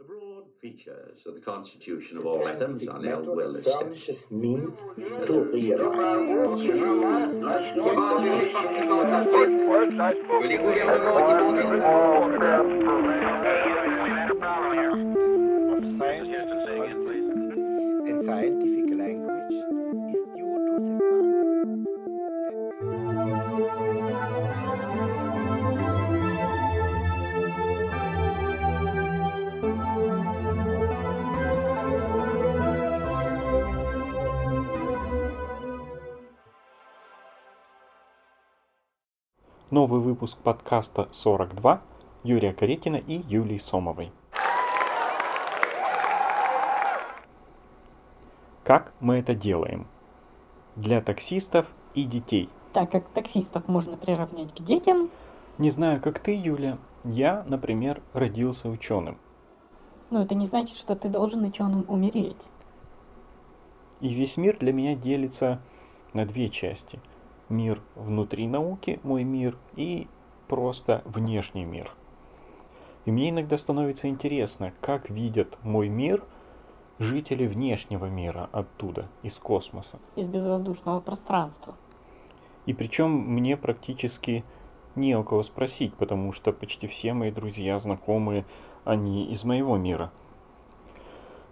The broad features of the constitution of all atoms are oh, now well established. in Новый выпуск подкаста 42 Юрия Каретина и Юлии Сомовой. Как мы это делаем? Для таксистов и детей. Так как таксистов можно приравнять к детям, Не знаю, как ты, Юля, я, например, родился ученым. но это не значит, что ты должен ученым умереть. И весь мир для меня делится на две части. Мир внутри науки, мой мир, и просто внешний мир. И мне иногда становится интересно, как видят мой мир жители внешнего мира оттуда, из космоса. Из безвоздушного пространства. И причем мне практически не у кого спросить, потому что почти все мои друзья, знакомые, они из моего мира.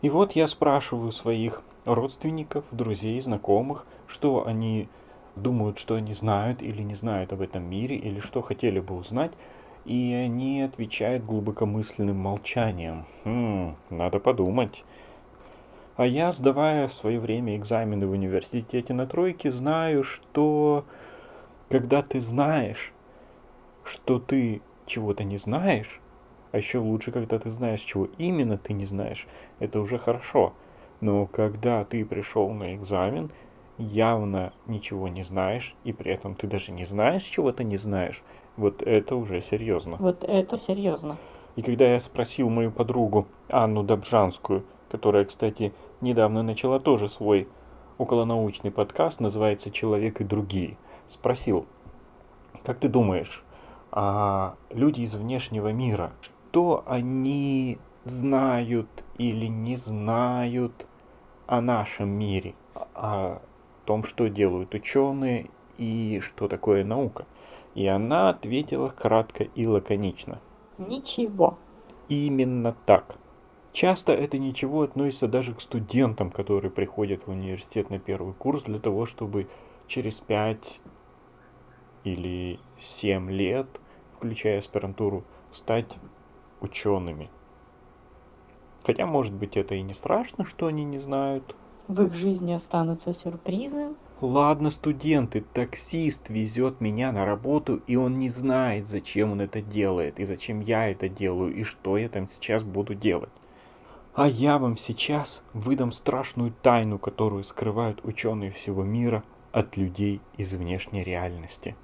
И вот я спрашиваю своих родственников, друзей, знакомых, что они думают, что они знают или не знают об этом мире, или что хотели бы узнать, и они отвечают глубокомысленным молчанием. Хм, надо подумать. А я, сдавая в свое время экзамены в университете на тройке, знаю, что когда ты знаешь, что ты чего-то не знаешь, а еще лучше, когда ты знаешь, чего именно ты не знаешь, это уже хорошо. Но когда ты пришел на экзамен, явно ничего не знаешь, и при этом ты даже не знаешь, чего ты не знаешь, вот это уже серьезно. Вот это серьезно. И когда я спросил мою подругу Анну Добжанскую, которая, кстати, недавно начала тоже свой околонаучный подкаст, называется «Человек и другие», спросил, как ты думаешь, а люди из внешнего мира, что они знают или не знают о нашем мире, о том, что делают ученые и что такое наука? И она ответила кратко и лаконично. Ничего. Именно так. Часто это ничего относится даже к студентам, которые приходят в университет на первый курс для того, чтобы через 5 или 7 лет, включая аспирантуру, стать учеными. Хотя, может быть, это и не страшно, что они не знают. В их жизни останутся сюрпризы. Ладно, студенты, таксист везет меня на работу, и он не знает, зачем он это делает, и зачем я это делаю, и что я там сейчас буду делать. А я вам сейчас выдам страшную тайну, которую скрывают ученые всего мира от людей из внешней реальности.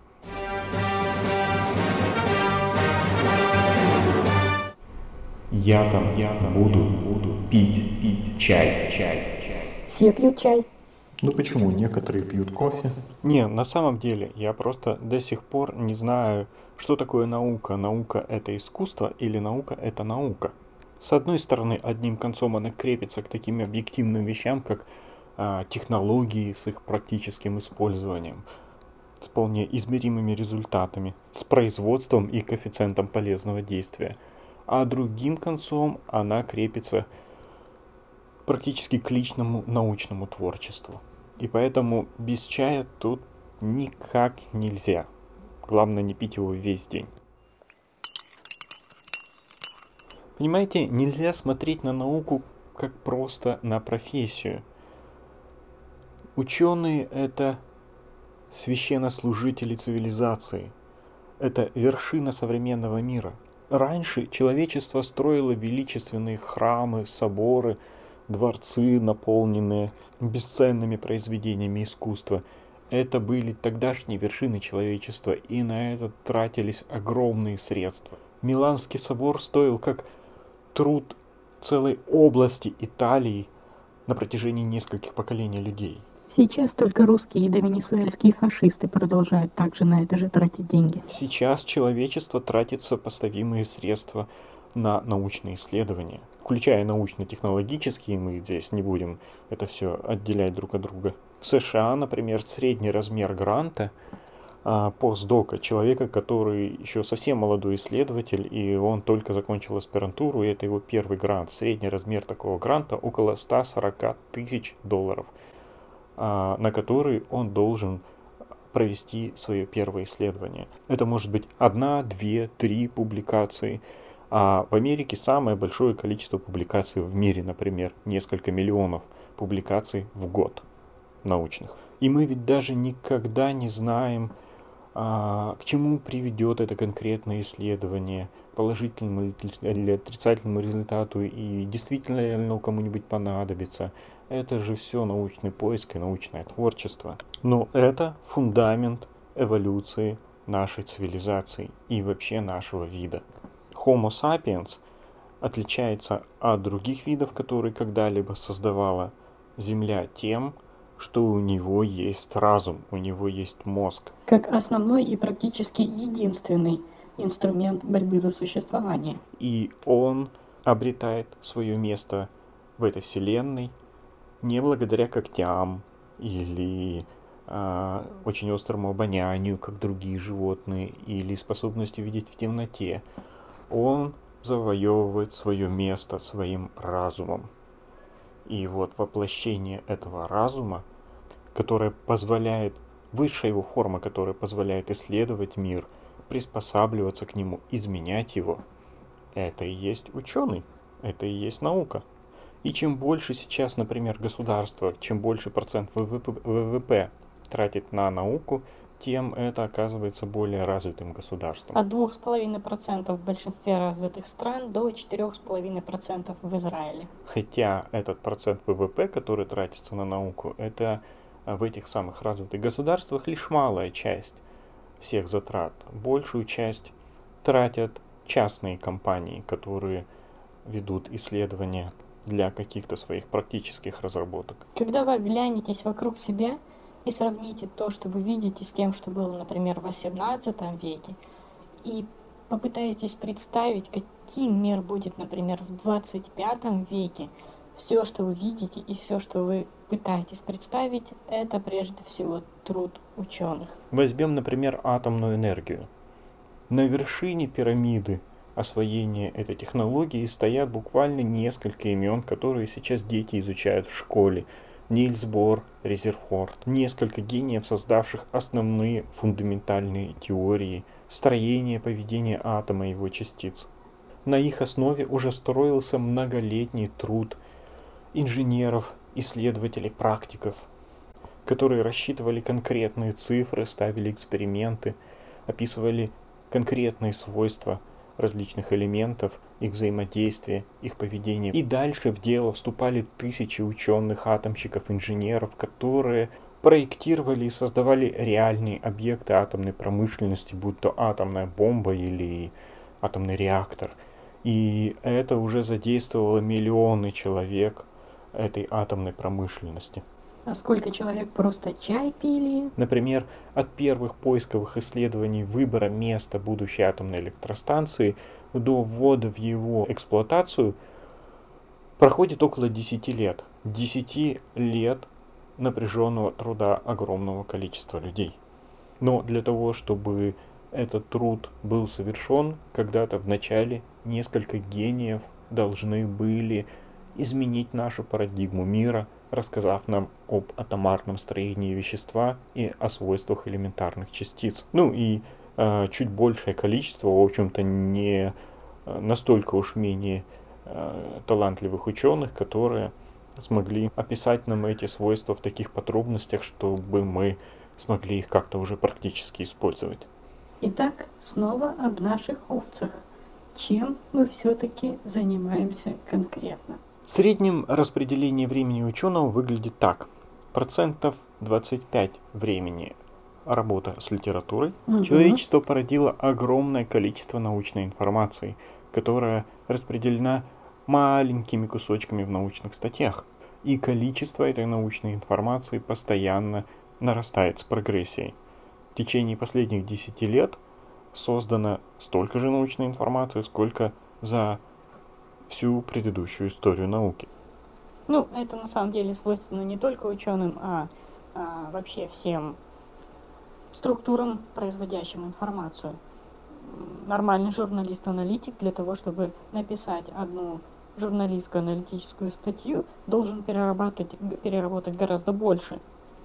Я там, я там буду, буду пить, пить чай, чай. Все пьют чай. Ну почему некоторые пьют кофе? Не, на самом деле я просто до сих пор не знаю, что такое наука. Наука это искусство или наука это наука. С одной стороны, одним концом она крепится к таким объективным вещам, как а, технологии с их практическим использованием, с вполне измеримыми результатами, с производством и коэффициентом полезного действия. А другим концом она крепится практически к личному научному творчеству. И поэтому без чая тут никак нельзя. Главное не пить его весь день. Понимаете, нельзя смотреть на науку как просто на профессию. Ученые это священнослужители цивилизации. Это вершина современного мира. Раньше человечество строило величественные храмы, соборы, дворцы, наполненные бесценными произведениями искусства. Это были тогдашние вершины человечества, и на это тратились огромные средства. Миланский собор стоил как труд целой области Италии на протяжении нескольких поколений людей. Сейчас только русские и довенесуэльские фашисты продолжают также на это же тратить деньги. Сейчас человечество тратит сопоставимые средства на научные исследования, включая научно-технологические, мы здесь не будем это все отделять друг от друга. В США, например, средний размер гранта а, постдока, человека, который еще совсем молодой исследователь, и он только закончил аспирантуру, и это его первый грант. Средний размер такого гранта около 140 тысяч долларов, а, на который он должен провести свое первое исследование. Это может быть одна, две, три публикации. А в Америке самое большое количество публикаций в мире, например, несколько миллионов публикаций в год научных. И мы ведь даже никогда не знаем, а, к чему приведет это конкретное исследование, положительному или отрицательному результату, и действительно ли оно кому-нибудь понадобится. Это же все научный поиск и научное творчество. Но это фундамент эволюции нашей цивилизации и вообще нашего вида. Homo sapiens отличается от других видов, которые когда-либо создавала Земля тем, что у него есть разум, у него есть мозг. Как основной и практически единственный инструмент борьбы за существование. И он обретает свое место в этой вселенной не благодаря когтям или э, очень острому обонянию, как другие животные, или способностью видеть в темноте. Он завоевывает свое место своим разумом. И вот воплощение этого разума, которое позволяет, высшая его форма, которая позволяет исследовать мир, приспосабливаться к нему, изменять его, это и есть ученый, это и есть наука. И чем больше сейчас, например, государство, чем больше процент ВВП, тратит на науку, тем это оказывается более развитым государством. От 2,5% в большинстве развитых стран до 4,5% в Израиле. Хотя этот процент ВВП, который тратится на науку, это в этих самых развитых государствах лишь малая часть всех затрат. Большую часть тратят частные компании, которые ведут исследования для каких-то своих практических разработок. Когда вы оглянетесь вокруг себя, и сравните то, что вы видите, с тем, что было, например, в XVIII веке, и попытаетесь представить, каким мир будет, например, в 25 веке, все, что вы видите и все, что вы пытаетесь представить, это прежде всего труд ученых. Возьмем, например, атомную энергию. На вершине пирамиды освоения этой технологии стоят буквально несколько имен, которые сейчас дети изучают в школе. Нильс Бор, Резерфорд, несколько гениев, создавших основные фундаментальные теории строения поведения атома и его частиц. На их основе уже строился многолетний труд инженеров, исследователей, практиков, которые рассчитывали конкретные цифры, ставили эксперименты, описывали конкретные свойства различных элементов их взаимодействие, их поведение. И дальше в дело вступали тысячи ученых, атомщиков, инженеров, которые проектировали и создавали реальные объекты атомной промышленности, будь то атомная бомба или атомный реактор. И это уже задействовало миллионы человек этой атомной промышленности. А сколько человек просто чай пили? Например, от первых поисковых исследований выбора места будущей атомной электростанции до ввода в его эксплуатацию проходит около 10 лет. 10 лет напряженного труда огромного количества людей. Но для того, чтобы этот труд был совершен, когда-то в начале несколько гениев должны были изменить нашу парадигму мира, рассказав нам об атомарном строении вещества и о свойствах элементарных частиц. Ну и чуть большее количество, в общем-то, не э, настолько уж менее э, талантливых ученых, которые смогли описать нам эти свойства в таких подробностях, чтобы мы смогли их как-то уже практически использовать. Итак, снова об наших овцах. Чем мы все-таки занимаемся конкретно? В среднем распределение времени ученого выглядит так. Процентов 25 времени работа с литературой, угу. человечество породило огромное количество научной информации, которая распределена маленькими кусочками в научных статьях. И количество этой научной информации постоянно нарастает с прогрессией. В течение последних 10 лет создано столько же научной информации, сколько за всю предыдущую историю науки. Ну, это на самом деле свойственно не только ученым, а, а вообще всем структурам, производящим информацию. Нормальный журналист-аналитик для того, чтобы написать одну журналистскую аналитическую статью, должен переработать, переработать гораздо больше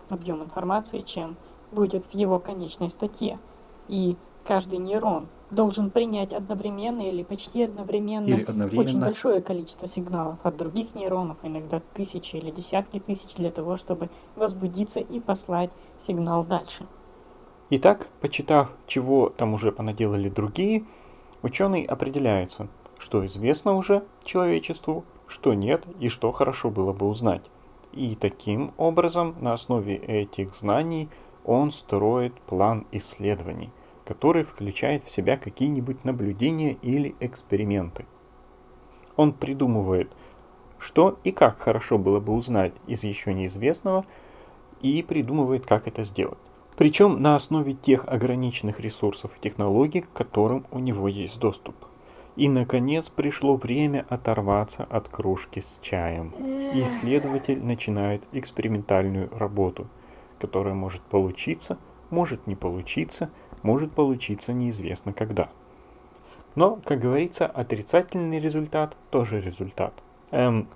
объем информации, чем будет в его конечной статье. И каждый нейрон должен принять одновременно или почти одновременно, или одновременно очень большое количество сигналов от других нейронов, иногда тысячи или десятки тысяч, для того, чтобы возбудиться и послать сигнал дальше. Итак, почитав, чего там уже понаделали другие, ученый определяется, что известно уже человечеству, что нет и что хорошо было бы узнать. И таким образом, на основе этих знаний, он строит план исследований, который включает в себя какие-нибудь наблюдения или эксперименты. Он придумывает, что и как хорошо было бы узнать из еще неизвестного, и придумывает, как это сделать. Причем на основе тех ограниченных ресурсов и технологий, к которым у него есть доступ. И, наконец, пришло время оторваться от кружки с чаем. исследователь начинает экспериментальную работу, которая может получиться, может не получиться, может получиться неизвестно когда. Но, как говорится, отрицательный результат тоже результат. Эм,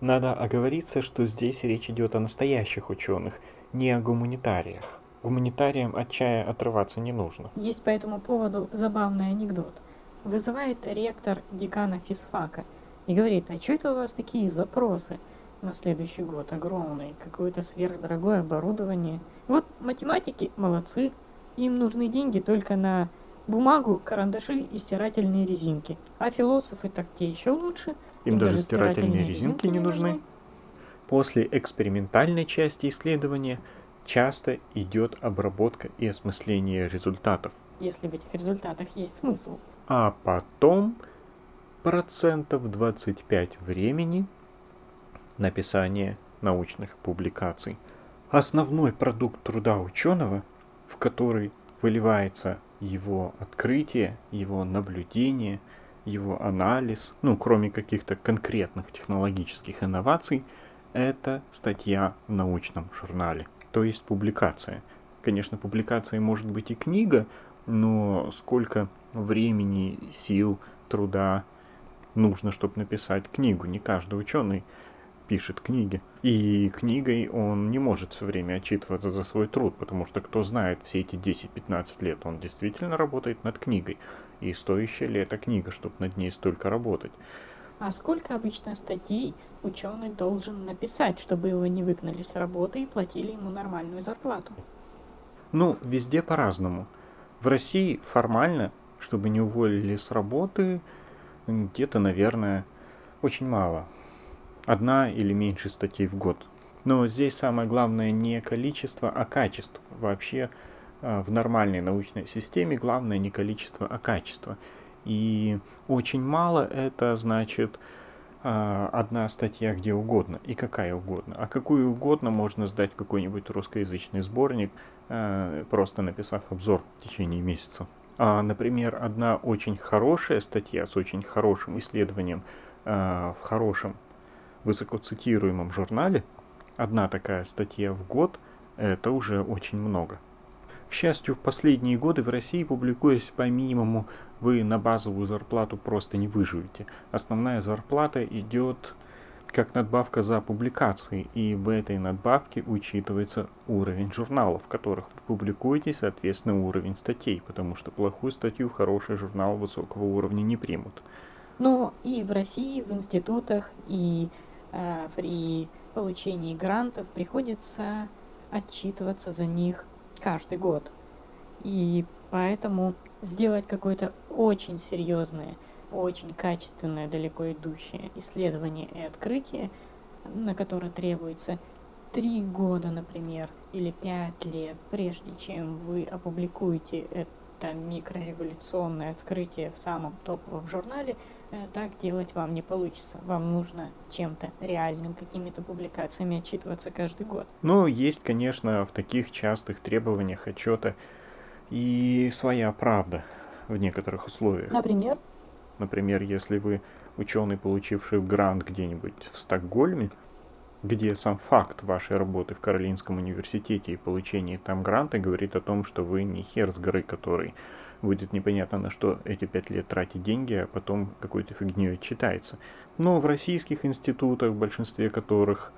надо оговориться, что здесь речь идет о настоящих ученых, не о гуманитариях. Гуманитариям от чая отрываться не нужно. Есть по этому поводу забавный анекдот – Вызывает ректор декана физфака и говорит, а что это у вас такие запросы на следующий год огромные, какое-то сверхдорогое оборудование. Вот математики молодцы, им нужны деньги только на бумагу, карандаши и стирательные резинки. А философы так те еще лучше. Им, им даже, даже стирательные, резинки, резинки не нужны. нужны. После экспериментальной части исследования часто идет обработка и осмысление результатов. Если в этих результатах есть смысл а потом процентов 25 времени написание научных публикаций. Основной продукт труда ученого, в который выливается его открытие, его наблюдение, его анализ, ну, кроме каких-то конкретных технологических инноваций, это статья в научном журнале, то есть публикация. Конечно, публикацией может быть и книга, но сколько времени, сил, труда нужно, чтобы написать книгу. Не каждый ученый пишет книги. И книгой он не может все время отчитываться за свой труд, потому что кто знает все эти 10-15 лет, он действительно работает над книгой. И стоящая ли эта книга, чтобы над ней столько работать. А сколько обычно статей ученый должен написать, чтобы его не выгнали с работы и платили ему нормальную зарплату? Ну, везде по-разному. В России формально чтобы не уволили с работы, где-то, наверное, очень мало. Одна или меньше статей в год. Но здесь самое главное не количество, а качество. Вообще а, в нормальной научной системе главное не количество, а качество. И очень мало это значит а, одна статья где угодно и какая угодно. А какую угодно можно сдать в какой-нибудь русскоязычный сборник, а, просто написав обзор в течение месяца. А, например, одна очень хорошая статья с очень хорошим исследованием а, в хорошем высокоцитируемом журнале, одна такая статья в год, это уже очень много. К счастью, в последние годы в России, публикуясь по минимуму, вы на базовую зарплату просто не выживете. Основная зарплата идет как надбавка за публикации, и в этой надбавке учитывается уровень журналов, в которых вы публикуете, соответственно, уровень статей, потому что плохую статью хороший журнал высокого уровня не примут. Ну и в России, в институтах, и э, при получении грантов приходится отчитываться за них каждый год. И поэтому сделать какое-то очень серьезное очень качественное, далеко идущее исследование и открытие, на которое требуется три года, например, или пять лет, прежде чем вы опубликуете это микрореволюционное открытие в самом топовом журнале, э, так делать вам не получится. Вам нужно чем-то реальным, какими-то публикациями отчитываться каждый год. Ну, есть, конечно, в таких частых требованиях отчета и своя правда в некоторых условиях. Например? Например, если вы ученый, получивший грант где-нибудь в Стокгольме, где сам факт вашей работы в Каролинском университете и получения там гранта говорит о том, что вы не хер с горы, который будет непонятно на что эти пять лет тратить деньги, а потом какой-то фигней отчитается. Но в российских институтах, в большинстве которых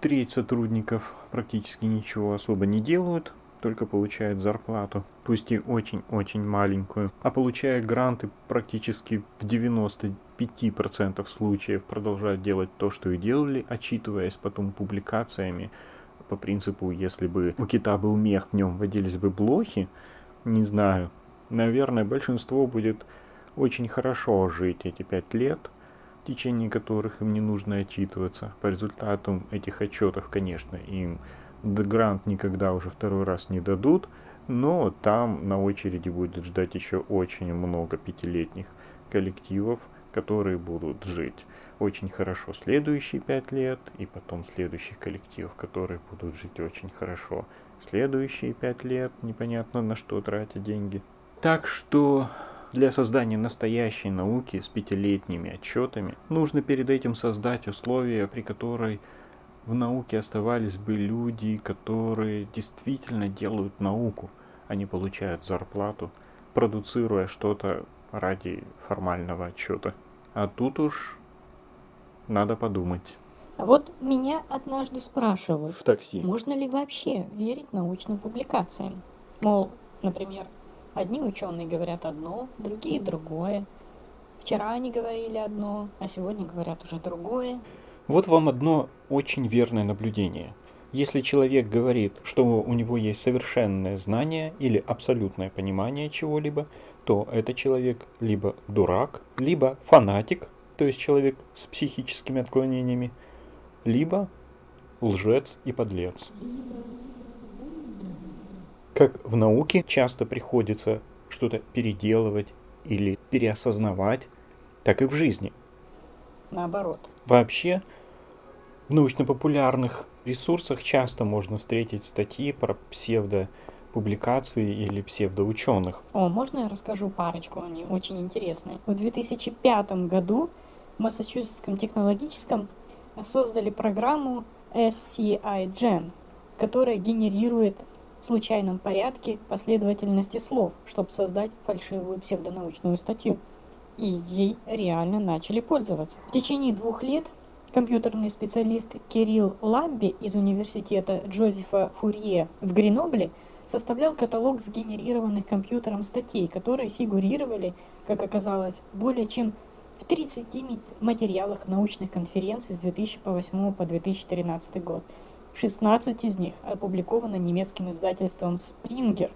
треть сотрудников практически ничего особо не делают, только получают зарплату, пусть и очень-очень маленькую, а получая гранты практически в 95% случаев продолжают делать то, что и делали, отчитываясь потом публикациями по принципу, если бы у кита был мех, в нем водились бы блохи, не знаю, наверное, большинство будет очень хорошо жить эти пять лет, в течение которых им не нужно отчитываться. По результатам этих отчетов, конечно, им грант никогда уже второй раз не дадут, но там на очереди будет ждать еще очень много пятилетних коллективов, которые будут жить очень хорошо следующие пять лет, и потом следующих коллективов, которые будут жить очень хорошо следующие пять лет, непонятно на что тратя деньги. Так что для создания настоящей науки с пятилетними отчетами нужно перед этим создать условия, при которой в науке оставались бы люди, которые действительно делают науку, а не получают зарплату, продуцируя что-то ради формального отчета. А тут уж надо подумать. А вот меня однажды спрашивают, В такси. можно ли вообще верить научным публикациям? Мол, например, одни ученые говорят одно, другие другое. Вчера они говорили одно, а сегодня говорят уже другое. Вот вам одно очень верное наблюдение. Если человек говорит, что у него есть совершенное знание или абсолютное понимание чего-либо, то это человек либо дурак, либо фанатик, то есть человек с психическими отклонениями, либо лжец и подлец. Как в науке часто приходится что-то переделывать или переосознавать, так и в жизни. Наоборот. Вообще, научно-популярных ресурсах часто можно встретить статьи про псевдопубликации или псевдоученых. О, можно я расскажу парочку, они очень интересные. В 2005 году в Массачусетском технологическом создали программу SCI Gen, которая генерирует в случайном порядке последовательности слов, чтобы создать фальшивую псевдонаучную статью. И ей реально начали пользоваться. В течение двух лет компьютерный специалист Кирилл Ламби из университета Джозефа Фурье в Гренобле составлял каталог сгенерированных компьютером статей, которые фигурировали, как оказалось, более чем в 30 материалах научных конференций с 2008 по 2013 год. 16 из них опубликовано немецким издательством Springer,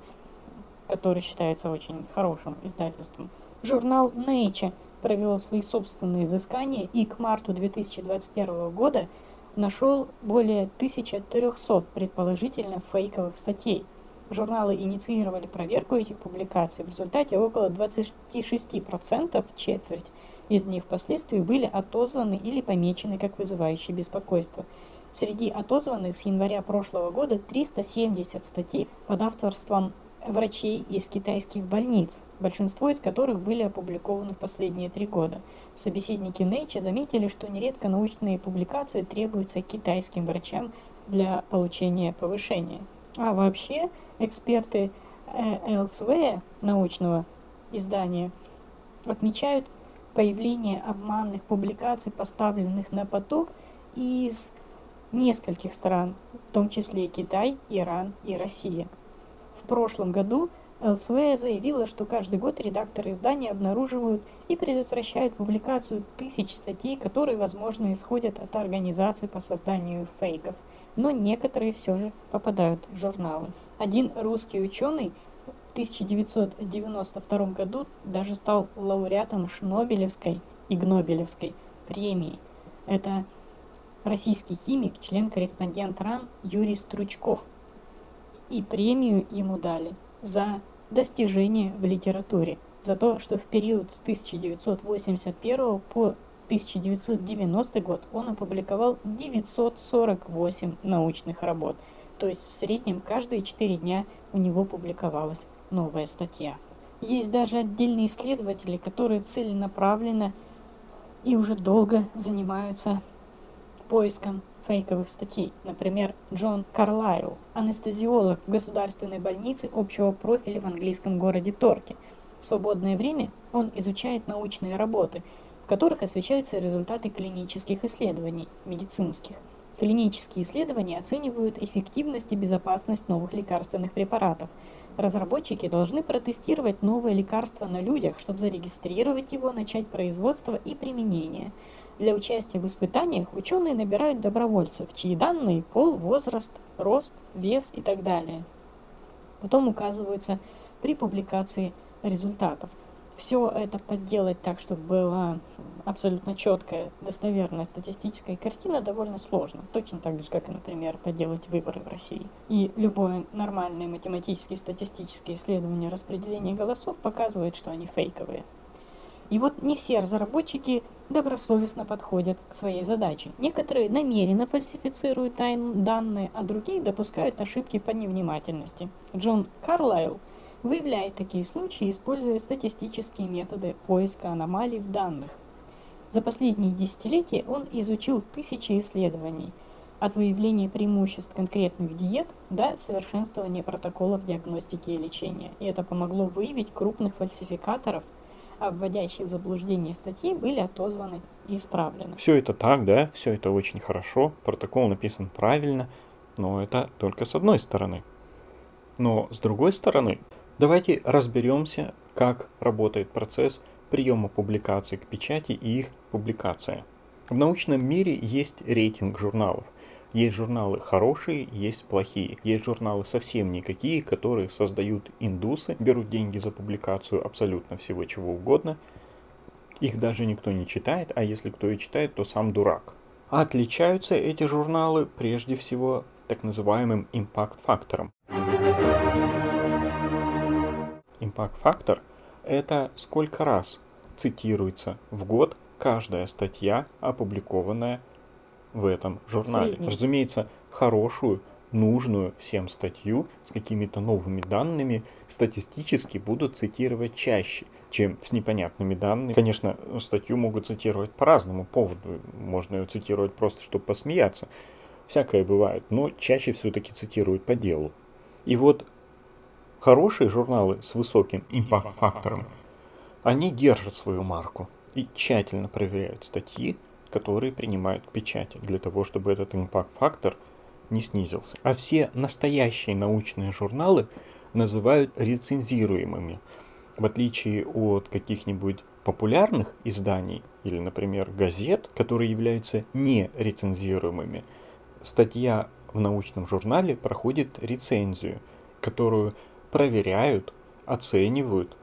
который считается очень хорошим издательством. Журнал Nature провел свои собственные изыскания и к марту 2021 года нашел более 1300 предположительно фейковых статей. Журналы инициировали проверку этих публикаций. В результате около 26%, четверть из них впоследствии были отозваны или помечены как вызывающие беспокойство. Среди отозванных с января прошлого года 370 статей под авторством врачей из китайских больниц, большинство из которых были опубликованы в последние три года. Собеседники Nature заметили, что нередко научные публикации требуются китайским врачам для получения повышения. А вообще эксперты Elsewhere научного издания отмечают появление обманных публикаций, поставленных на поток из нескольких стран, в том числе Китай, Иран и Россия. В прошлом году Elsewhere заявила, что каждый год редакторы издания обнаруживают и предотвращают публикацию тысяч статей, которые, возможно, исходят от организаций по созданию фейков, но некоторые все же попадают в журналы. Один русский ученый 1992 году даже стал лауреатом Шнобелевской и Гнобелевской премии. Это российский химик, член-корреспондент РАН Юрий Стручков. И премию ему дали за достижения в литературе, за то, что в период с 1981 по 1990 год он опубликовал 948 научных работ, то есть в среднем каждые 4 дня у него публиковалась новая статья. Есть даже отдельные исследователи, которые целенаправленно и уже долго занимаются поиском фейковых статей. Например, Джон Карлайл, анестезиолог в государственной больнице общего профиля в английском городе Торки. В свободное время он изучает научные работы, в которых освещаются результаты клинических исследований, медицинских. Клинические исследования оценивают эффективность и безопасность новых лекарственных препаратов. Разработчики должны протестировать новое лекарство на людях, чтобы зарегистрировать его, начать производство и применение – для участия в испытаниях ученые набирают добровольцев, чьи данные – пол, возраст, рост, вес и так далее. Потом указываются при публикации результатов. Все это подделать так, чтобы была абсолютно четкая, достоверная статистическая картина, довольно сложно. Точно так же, как например, поделать выборы в России. И любое нормальное математическое статистическое исследование распределения голосов показывает, что они фейковые. И вот не все разработчики добросовестно подходят к своей задаче. Некоторые намеренно фальсифицируют тайн данные, а другие допускают ошибки по невнимательности. Джон Карлайл выявляет такие случаи, используя статистические методы поиска аномалий в данных. За последние десятилетия он изучил тысячи исследований, от выявления преимуществ конкретных диет до совершенствования протоколов диагностики и лечения. И это помогло выявить крупных фальсификаторов – вводящие в заблуждение статьи были отозваны и исправлены. Все это так, да, все это очень хорошо, протокол написан правильно, но это только с одной стороны. Но с другой стороны, давайте разберемся, как работает процесс приема публикаций к печати и их публикация. В научном мире есть рейтинг журналов – есть журналы хорошие, есть плохие. Есть журналы совсем никакие, которые создают индусы, берут деньги за публикацию абсолютно всего чего угодно. Их даже никто не читает, а если кто и читает, то сам дурак. Отличаются эти журналы прежде всего так называемым импакт-фактором. Импакт-фактор – это сколько раз цитируется в год каждая статья, опубликованная в этом журнале. Средний. Разумеется, хорошую, нужную всем статью с какими-то новыми данными статистически будут цитировать чаще, чем с непонятными данными. Конечно, статью могут цитировать по разному поводу. Можно ее цитировать просто, чтобы посмеяться. Всякое бывает, но чаще все-таки цитируют по делу. И вот хорошие журналы с высоким импакт-фактором, они держат свою марку и тщательно проверяют статьи, которые принимают печати, для того, чтобы этот импакт-фактор не снизился. А все настоящие научные журналы называют рецензируемыми. В отличие от каких-нибудь популярных изданий или, например, газет, которые являются не рецензируемыми, статья в научном журнале проходит рецензию, которую проверяют, оценивают,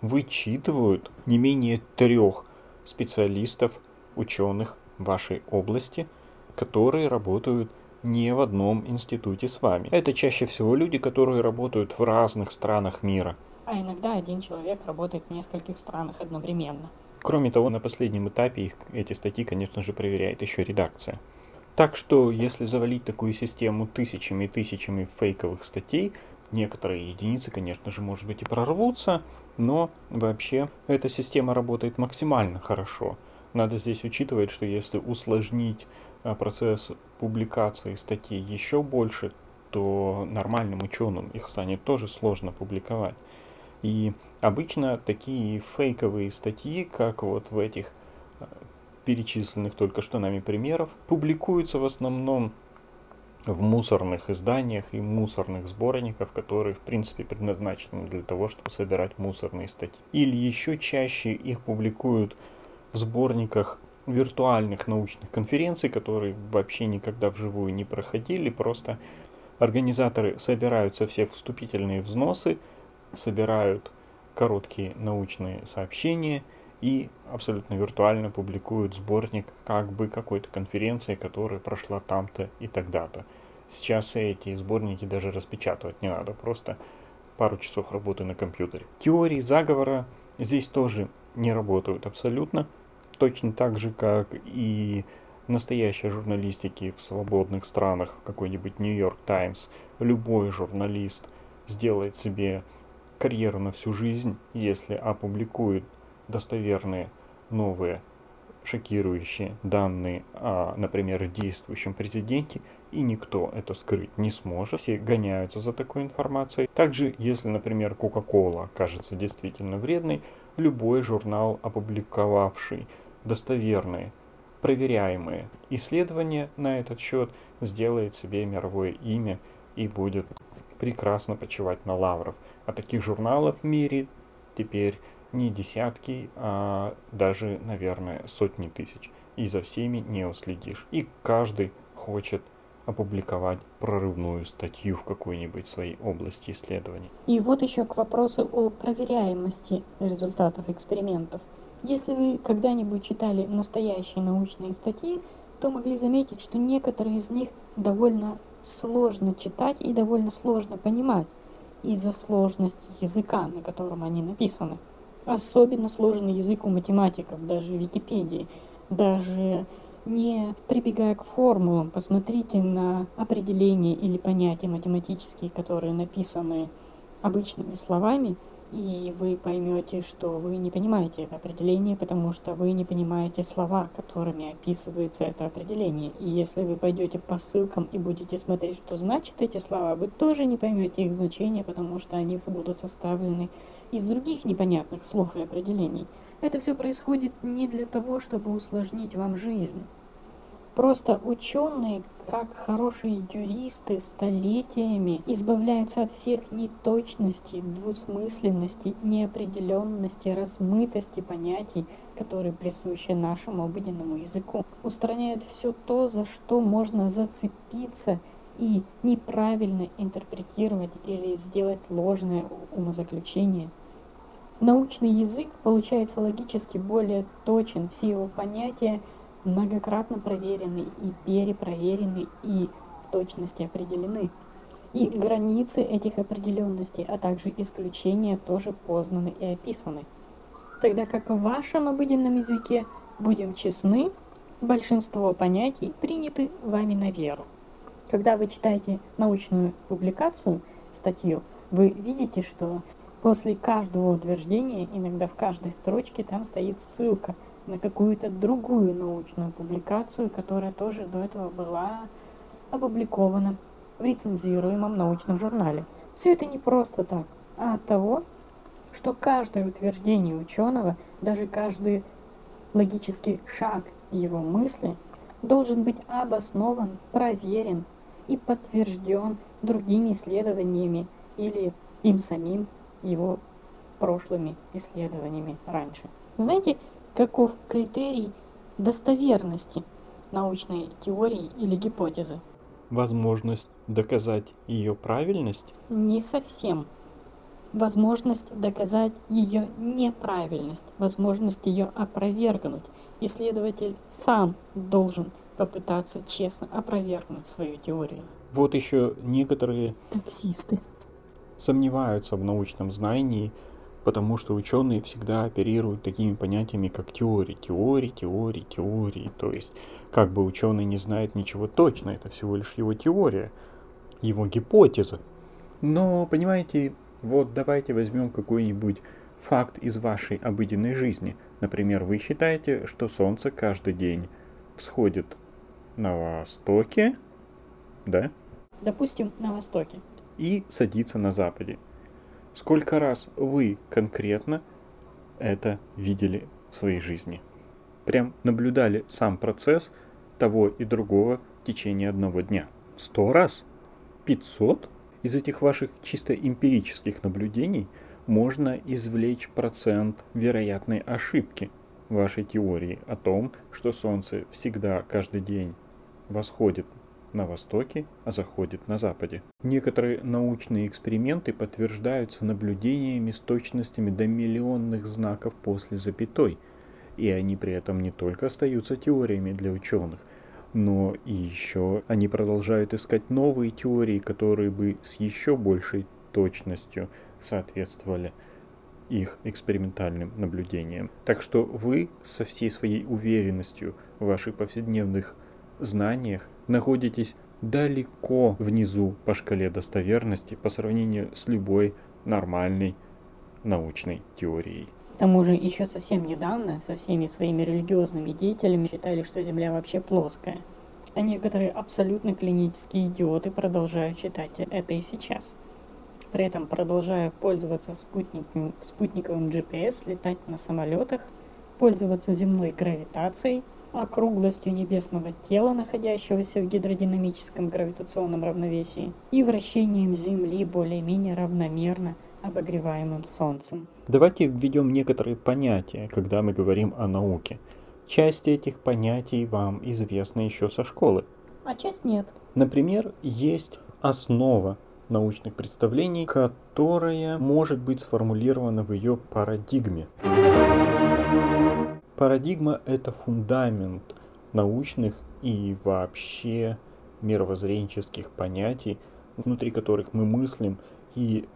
вычитывают не менее трех специалистов ученых вашей области, которые работают не в одном институте с вами. Это чаще всего люди, которые работают в разных странах мира. А иногда один человек работает в нескольких странах одновременно. Кроме того, на последнем этапе их, эти статьи, конечно же, проверяет еще редакция. Так что, если завалить такую систему тысячами и тысячами фейковых статей, некоторые единицы, конечно же, может быть и прорвутся, но вообще эта система работает максимально хорошо. Надо здесь учитывать, что если усложнить э, процесс публикации статей еще больше, то нормальным ученым их станет тоже сложно публиковать. И обычно такие фейковые статьи, как вот в этих э, перечисленных только что нами примеров, публикуются в основном в мусорных изданиях и мусорных сборниках, которые в принципе предназначены для того, чтобы собирать мусорные статьи. Или еще чаще их публикуют сборниках виртуальных научных конференций, которые вообще никогда вживую не проходили, просто организаторы собирают со всех вступительные взносы, собирают короткие научные сообщения и абсолютно виртуально публикуют сборник как бы какой-то конференции, которая прошла там-то и тогда-то. Сейчас эти сборники даже распечатывать не надо, просто пару часов работы на компьютере. Теории заговора здесь тоже не работают абсолютно точно так же, как и настоящей журналистики в свободных странах, какой-нибудь Нью-Йорк Таймс, любой журналист сделает себе карьеру на всю жизнь, если опубликуют достоверные новые шокирующие данные о, например, действующем президенте, и никто это скрыть не сможет. Все гоняются за такой информацией. Также, если, например, Coca-Cola окажется действительно вредной, любой журнал, опубликовавший достоверные, проверяемые исследования на этот счет, сделает себе мировое имя и будет прекрасно почивать на лавров. А таких журналов в мире теперь не десятки, а даже, наверное, сотни тысяч. И за всеми не уследишь. И каждый хочет опубликовать прорывную статью в какой-нибудь своей области исследований. И вот еще к вопросу о проверяемости результатов экспериментов. Если вы когда-нибудь читали настоящие научные статьи, то могли заметить, что некоторые из них довольно сложно читать и довольно сложно понимать из-за сложности языка, на котором они написаны. Особенно сложный язык у математиков, даже в Википедии. Даже не прибегая к формулам, посмотрите на определения или понятия математические, которые написаны обычными словами, и вы поймете, что вы не понимаете это определение, потому что вы не понимаете слова, которыми описывается это определение. И если вы пойдете по ссылкам и будете смотреть, что значат эти слова, вы тоже не поймете их значение, потому что они будут составлены из других непонятных слов и определений. Это все происходит не для того, чтобы усложнить вам жизнь. Просто ученые, как хорошие юристы, столетиями избавляются от всех неточностей, двусмысленности, неопределенности, размытости понятий, которые присущи нашему обыденному языку. Устраняют все то, за что можно зацепиться и неправильно интерпретировать или сделать ложное умозаключение. Научный язык получается логически более точен, все его понятия многократно проверены и перепроверены и в точности определены. И границы этих определенностей, а также исключения тоже познаны и описаны. Тогда как в вашем обыденном языке, будем честны, большинство понятий приняты вами на веру. Когда вы читаете научную публикацию, статью, вы видите, что после каждого утверждения, иногда в каждой строчке, там стоит ссылка на какую-то другую научную публикацию, которая тоже до этого была опубликована в рецензируемом научном журнале. Все это не просто так, а от того, что каждое утверждение ученого, даже каждый логический шаг его мысли должен быть обоснован, проверен и подтвержден другими исследованиями или им самим его прошлыми исследованиями раньше. Знаете, каков критерий достоверности научной теории или гипотезы? Возможность доказать ее правильность? Не совсем. Возможность доказать ее неправильность, возможность ее опровергнуть. Исследователь сам должен попытаться честно опровергнуть свою теорию. Вот еще некоторые Таксисты. сомневаются в научном знании, потому что ученые всегда оперируют такими понятиями, как теории, теории, теории, теории. То есть, как бы ученый не знает ничего точно, это всего лишь его теория, его гипотеза. Но, понимаете, вот давайте возьмем какой-нибудь факт из вашей обыденной жизни. Например, вы считаете, что Солнце каждый день всходит на востоке, да, Допустим, на Востоке. и садится на западе. Сколько раз вы конкретно это видели в своей жизни? Прям наблюдали сам процесс того и другого в течение одного дня. Сто раз? Пятьсот? Из этих ваших чисто эмпирических наблюдений можно извлечь процент вероятной ошибки вашей теории о том, что Солнце всегда, каждый день восходит на востоке, а заходит на западе. Некоторые научные эксперименты подтверждаются наблюдениями с точностями до миллионных знаков после запятой, и они при этом не только остаются теориями для ученых, но и еще они продолжают искать новые теории, которые бы с еще большей точностью соответствовали их экспериментальным наблюдениям. Так что вы со всей своей уверенностью в ваших повседневных знаниях находитесь далеко внизу по шкале достоверности по сравнению с любой нормальной научной теорией. К тому же еще совсем недавно со всеми своими религиозными деятелями считали, что Земля вообще плоская. А некоторые абсолютно клинические идиоты продолжают считать это и сейчас. При этом продолжая пользоваться спутником, спутниковым GPS, летать на самолетах, пользоваться земной гравитацией, округлостью небесного тела, находящегося в гидродинамическом гравитационном равновесии, и вращением Земли более-менее равномерно обогреваемым Солнцем. Давайте введем некоторые понятия, когда мы говорим о науке. Часть этих понятий вам известна еще со школы. А часть нет. Например, есть основа научных представлений, которая может быть сформулирована в ее парадигме. Парадигма – это фундамент научных и вообще мировоззренческих понятий, внутри которых мы мыслим и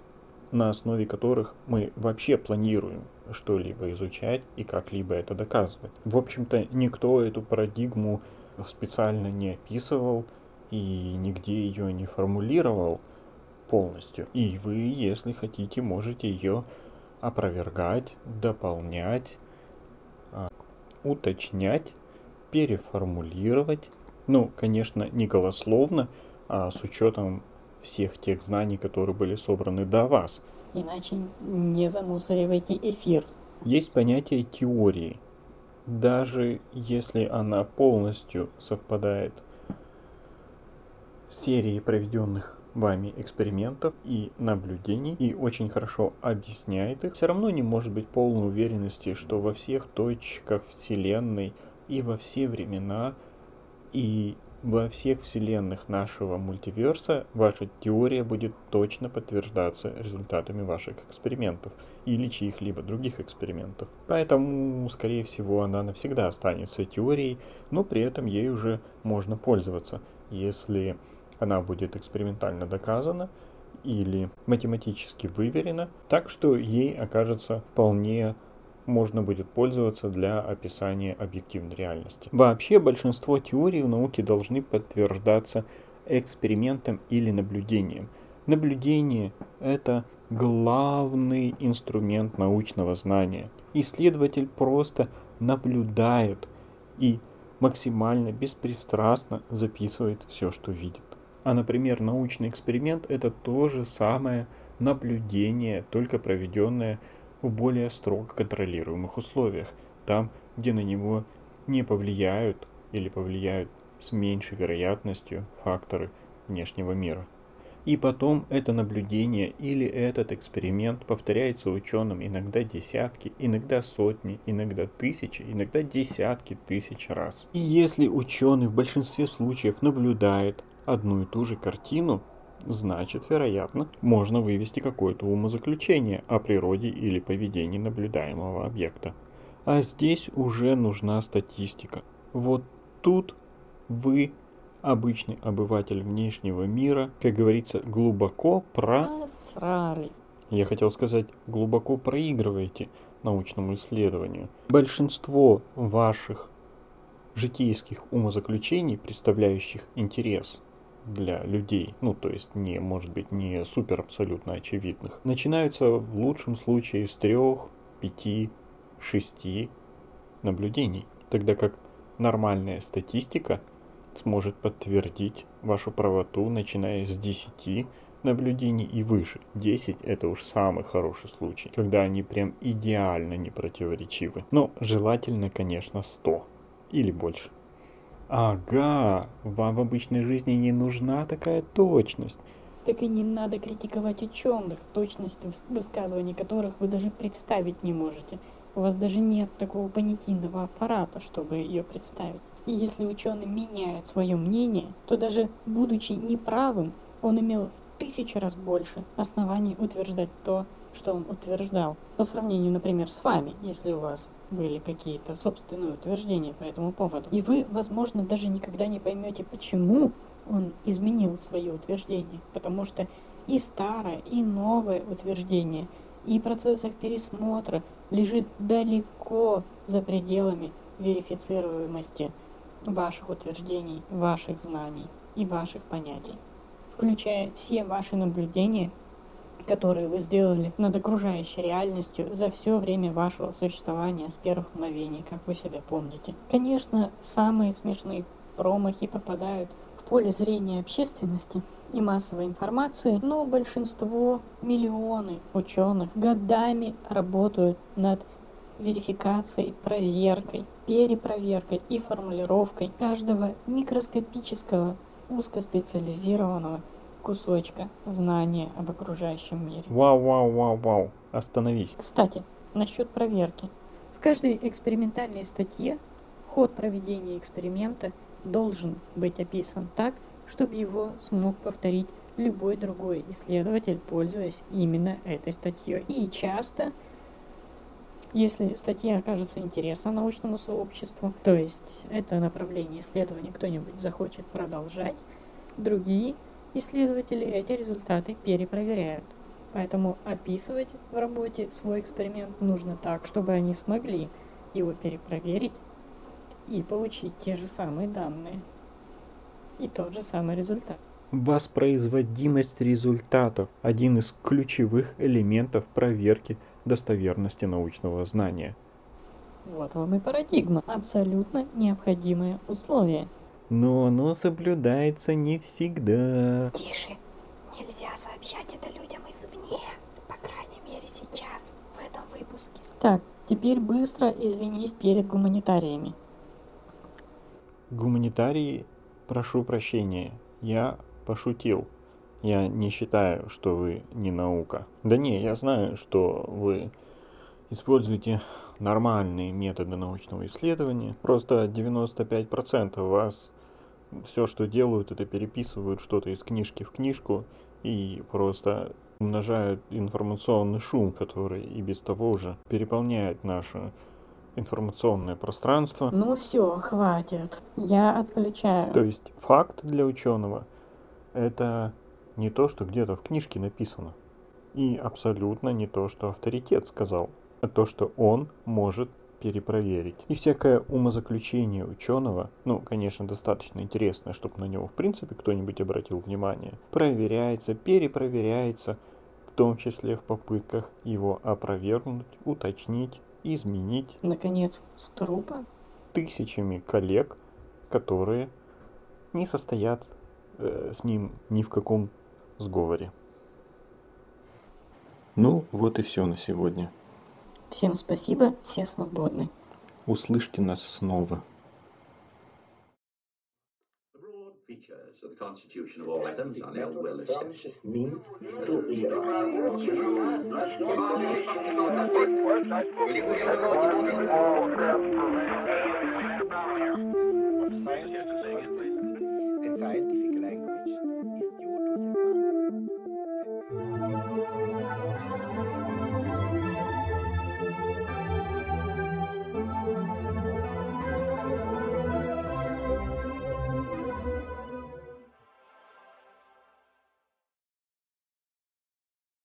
на основе которых мы вообще планируем что-либо изучать и как-либо это доказывать. В общем-то, никто эту парадигму специально не описывал и нигде ее не формулировал полностью. И вы, если хотите, можете ее опровергать, дополнять, уточнять, переформулировать. Ну, конечно, не голословно, а с учетом всех тех знаний, которые были собраны до вас. Иначе не замусоривайте эфир. Есть понятие теории. Даже если она полностью совпадает с серией проведенных вами экспериментов и наблюдений и очень хорошо объясняет их, все равно не может быть полной уверенности, что во всех точках Вселенной и во все времена и во всех вселенных нашего мультиверса ваша теория будет точно подтверждаться результатами ваших экспериментов или чьих-либо других экспериментов. Поэтому, скорее всего, она навсегда останется теорией, но при этом ей уже можно пользоваться, если она будет экспериментально доказана или математически выверена, так что ей окажется вполне можно будет пользоваться для описания объективной реальности. Вообще большинство теорий в науке должны подтверждаться экспериментом или наблюдением. Наблюдение – это главный инструмент научного знания. Исследователь просто наблюдает и максимально беспристрастно записывает все, что видит. А, например, научный эксперимент – это то же самое наблюдение, только проведенное в более строго контролируемых условиях, там, где на него не повлияют или повлияют с меньшей вероятностью факторы внешнего мира. И потом это наблюдение или этот эксперимент повторяется ученым иногда десятки, иногда сотни, иногда тысячи, иногда десятки тысяч раз. И если ученый в большинстве случаев наблюдает одну и ту же картину, значит, вероятно, можно вывести какое-то умозаключение о природе или поведении наблюдаемого объекта. А здесь уже нужна статистика. Вот тут вы, обычный обыватель внешнего мира, как говорится, глубоко про... Просрали. Я хотел сказать, глубоко проигрываете научному исследованию. Большинство ваших житейских умозаключений, представляющих интерес для людей, ну то есть не, может быть, не супер абсолютно очевидных, начинаются в лучшем случае с трех, пяти, шести наблюдений, тогда как нормальная статистика сможет подтвердить вашу правоту, начиная с 10 наблюдений и выше. 10 это уж самый хороший случай, когда они прям идеально не противоречивы. Но желательно, конечно, 100 или больше. Ага, вам в обычной жизни не нужна такая точность. Так и не надо критиковать ученых, точность высказываний которых вы даже представить не можете. У вас даже нет такого понятийного аппарата, чтобы ее представить. И если ученый меняет свое мнение, то даже будучи неправым, он имел в тысячу раз больше оснований утверждать то, что он утверждал. По сравнению, например, с вами, если у вас были какие-то собственные утверждения по этому поводу. И вы, возможно, даже никогда не поймете, почему он изменил свое утверждение. Потому что и старое, и новое утверждение, и процесс их пересмотра лежит далеко за пределами верифицируемости ваших утверждений, ваших знаний и ваших понятий, включая все ваши наблюдения которые вы сделали над окружающей реальностью за все время вашего существования с первых мгновений, как вы себя помните. Конечно, самые смешные промахи попадают в поле зрения общественности и массовой информации, но большинство, миллионы ученых годами работают над верификацией, проверкой, перепроверкой и формулировкой каждого микроскопического узкоспециализированного кусочка знания об окружающем мире. Вау, вау, вау, вау. Остановись. Кстати, насчет проверки. В каждой экспериментальной статье ход проведения эксперимента должен быть описан так, чтобы его смог повторить любой другой исследователь, пользуясь именно этой статьей. И часто если статья окажется интересна научному сообществу, то есть это направление исследования кто-нибудь захочет продолжать, другие исследователи эти результаты перепроверяют. Поэтому описывать в работе свой эксперимент нужно так, чтобы они смогли его перепроверить и получить те же самые данные и тот же самый результат. Воспроизводимость результатов – один из ключевых элементов проверки достоверности научного знания. Вот вам и парадигма. Абсолютно необходимое условие. Но оно соблюдается не всегда. Тише. Нельзя сообщать это людям извне. По крайней мере сейчас, в этом выпуске. Так, теперь быстро извинись перед гуманитариями. Гуманитарии, прошу прощения, я пошутил. Я не считаю, что вы не наука. Да не, я знаю, что вы используете нормальные методы научного исследования. Просто 95% вас все, что делают, это переписывают что-то из книжки в книжку и просто умножают информационный шум, который и без того уже переполняет наше информационное пространство. Ну все, хватит. Я отключаю. То есть факт для ученого это не то, что где-то в книжке написано. И абсолютно не то, что авторитет сказал, а то, что он может перепроверить. И всякое умозаключение ученого, ну, конечно, достаточно интересное, чтобы на него, в принципе, кто-нибудь обратил внимание, проверяется, перепроверяется, в том числе в попытках его опровергнуть, уточнить, изменить. Наконец, с трупа? Тысячами коллег, которые не состоят э, с ним ни в каком сговоре. Ну, вот и все на сегодня. Всем спасибо, все свободны. Услышьте нас снова. features of the constitution of all atoms are now well established. means to be